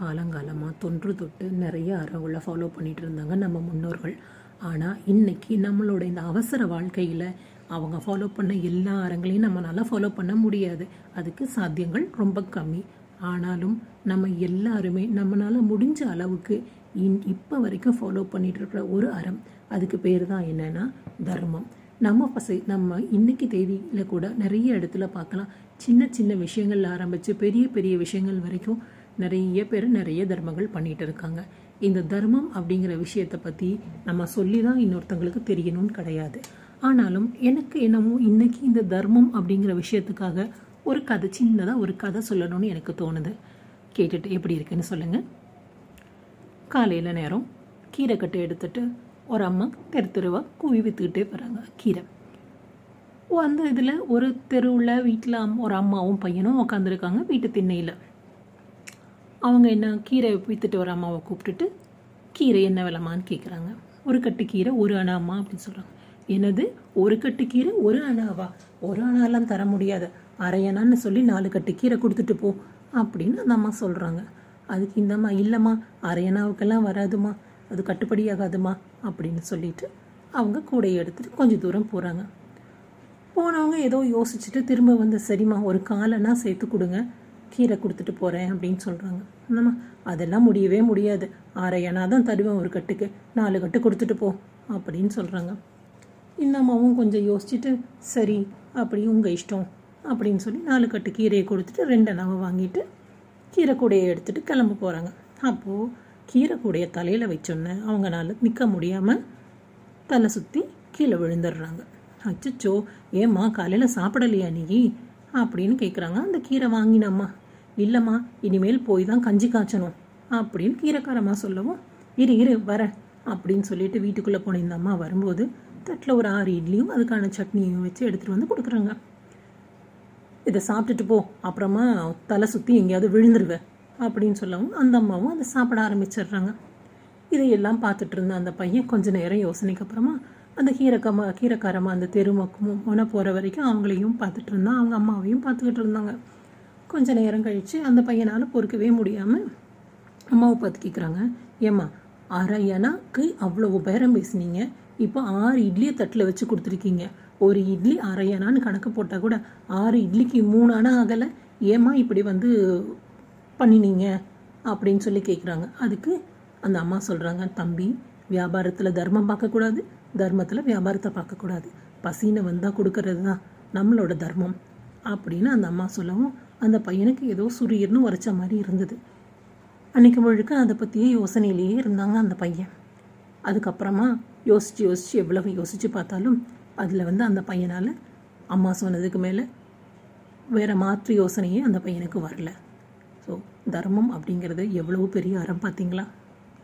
காலங்காலமாக தொன்று தொட்டு நிறைய அறவுகளை ஃபாலோ பண்ணிட்டு இருந்தாங்க நம்ம முன்னோர்கள். ஆனால் இன்னைக்கு நம்மளோட இந்த அவசர வாழ்க்கையில் அவங்க ஃபாலோ பண்ண எல்லா அறங்களையும் நம்மளால் ஃபாலோ பண்ண முடியாது. அதுக்கு சாத்தியங்கள் ரொம்ப கம்மி. ஆனாலும் நம்ம எல்லாருமே நம்மளால் முடிஞ்ச அளவுக்கு இன் இப்போ வரைக்கும் ஃபாலோ பண்ணிட்டு இருக்கிற ஒரு அறம் அதுக்கு பேர் தான் என்னன்னா தர்மம். நம்ம பச நம்ம இன்னைக்கு தேதியில் கூட நிறைய இடத்துல பார்க்கலாம். சின்ன சின்ன விஷயங்கள் ஆரம்பித்து பெரிய பெரிய விஷயங்கள் வரைக்கும் நிறைய பேர் நிறைய தர்மங்கள் பண்ணிட்டு இருக்காங்க. இந்த தர்மம் அப்படிங்கிற விஷயத்தை பற்றி நம்ம சொல்லி தான் இன்னொருத்தங்களுக்கு தெரியணும்னு கிடையாது. ஆனாலும் எனக்கு என்னமோ இன்னைக்கு இந்த தர்மம் அப்படிங்கிற விஷயத்துக்காக ஒரு கதை சின்னதாக ஒரு கதை சொல்லணும்னு எனக்கு தோணுது. கேட்டுட்டு எப்படி இருக்குன்னு சொல்லுங்கள் காலையில் நேரம் கீரை கட்டை எடுத்துட்டு ஒரு அம்மா தெரு தெருவாக கூவி விற்றுக்கிட்டே போகிறாங்க கீரை. அந்த இதில் ஒரு தெருவில் வீட்டில் ஒரு அம்மாவும் பையனும் உட்காந்துருக்காங்க வீட்டு திண்ணையில். அவங்க என்ன கீரை விற்றுட்டு வர அம்மாவை கூப்பிட்டுட்டு கீரை என்ன விலமான்னு கேட்குறாங்க ஒரு கட்டு கீரை ஒரு அணாமா அப்படின்னு சொல்கிறாங்க என்னது? ஒரு கட்டு கீரை ஒரு அணாவா? ஒரு அணாலாம் தர முடியாது. அரை அணான்னு சொல்லி நாலு கட்டு கீரை கொடுத்துட்டு போ அப்படின்னு அந்த அம்மா சொல்கிறாங்க அதுக்கு இந்த அம்மா இல்லைம்மா அரை அணாவுக்கெல்லாம் வராதுமா அது கட்டுப்படியாகாதுமா அப்படின்னு சொல்லிட்டு அவங்க கூடையை எடுத்துகிட்டு கொஞ்சம் தூரம் போகிறாங்க போனவங்க ஏதோ யோசிச்சுட்டு திரும்ப வந்து சரிம்மா ஒரு காலனா சேர்த்து கொடுங்க. கீரை கொடுத்துட்டு போகிறேன் அப்படின்னு சொல்கிறாங்க என்னம்மா அதெல்லாம் முடியவே முடியாது. ஆரையானா தான் தருவேன் ஒரு கட்டுக்கு. நாலு கட்டு கொடுத்துட்டு போ அப்படின்னு சொல்கிறாங்க இந்த அம்மாவும் கொஞ்சம் யோசிச்சுட்டு சரி அப்படி உங்கள் இஷ்டம் அப்படின்னு சொல்லி நாலு கட்டு கீரையை கொடுத்துட்டு ரெண்டு அணாவை வாங்கிட்டு கீரை கூடையை எடுத்துகிட்டு கிளம்ப போகிறாங்க அப்போது கீரை கூடைய தலையில் வச்சோன்னே அவங்களால நிற்க முடியாமல் தலை சுற்றி கீழே விழுந்துடுறாங்க. அச்சச்சோ ஏம்மா காலையில் சாப்பிடலையா நீ? அப்படின்னு கேட்குறாங்க அந்த கீரை வாங்கினம்மா. இல்லைம்மா இனிமேல் போய் தான் கஞ்சி காய்ச்சணும் அப்படின்னு கீரைக்காரம்மா சொல்லவும் இரு இரு வர அப்படின்னு சொல்லிட்டு வீட்டுக்குள்ளே போன இந்த அம்மா வரும்போது தட்டில் ஒரு ஆறு இட்லியும் அதுக்கான சட்னியும் வச்சு எடுத்துகிட்டு வந்து கொடுக்குறாங்க. இதை சாப்பிட்டுட்டு போ அப்புறமா தலை சுற்றி எங்கேயாவது விழுந்துருவேன் அப்படின்னு சொல்லவும் அந்த அம்மாவும் அதை சாப்பிட ஆரம்பிச்சிடுறாங்க. இதையெல்லாம் பார்த்துட்டு இருந்த அந்த பையன் கொஞ்ச நேரம் யோசனைக்கு அப்புறமா அந்த கீரைக்கம்மா கீரைக்காரமாக அந்த தெருமக்கும் முன போகிற வரைக்கும் அவங்களையும் பார்த்துட்டு இருந்தான். அவங்க அம்மாவையும் பார்த்துக்கிட்டு இருந்தாங்க. கொஞ்ச நேரம் கழித்து அந்த பையனால் பொறுக்கவே முடியாமல் அம்மாவை பார்த்து கேட்குறாங்க ஏம்மா அரையனாக்கு அவ்வளவு பேரம் பேசுனீங்க. இப்போ ஆறு இட்லியை தட்டில் வச்சு கொடுத்துருக்கீங்க. ஒரு இட்லி அரையனான்னு கணக்கு போட்டால் கூட ஆறு இட்லிக்கு மூணு அணா ஆகலை. ஏம்மா இப்படி வந்து பண்ணினீங்க? அப்படின்னு சொல்லி கேட்குறாங்க அதுக்கு அந்த அம்மா சொல்கிறாங்க தம்பி வியாபாரத்தில் தர்மம் பார்க்கக்கூடாது. தர்மத்தில் வியாபாரத்தை பார்க்கக்கூடாது. பசின்னு வந்தால் கொடுக்கறது தான் நம்மளோட தர்மம். அப்படின்னு அந்த அம்மா சொல்லவும் அந்த பையனுக்கு ஏதோ சுரீர்னு உரைச்ச மாதிரி இருந்தது. அன்னைக்கு முழுக்க அதை பற்றியே யோசனையிலேயே இருந்தாங்க அந்த பையன். அதுக்கப்புறமா யோசித்து யோசித்து எவ்வளவு யோசித்து பார்த்தாலும் அதில் வந்து அந்த பையனால் அம்மா சொன்னதுக்கு மேலே வேறு மாற்று யோசனையே அந்த பையனுக்கு வரல. ஸோ தர்மம் அப்படிங்கிறது எவ்வளவு பெரிய அறம் பார்த்தீங்களா?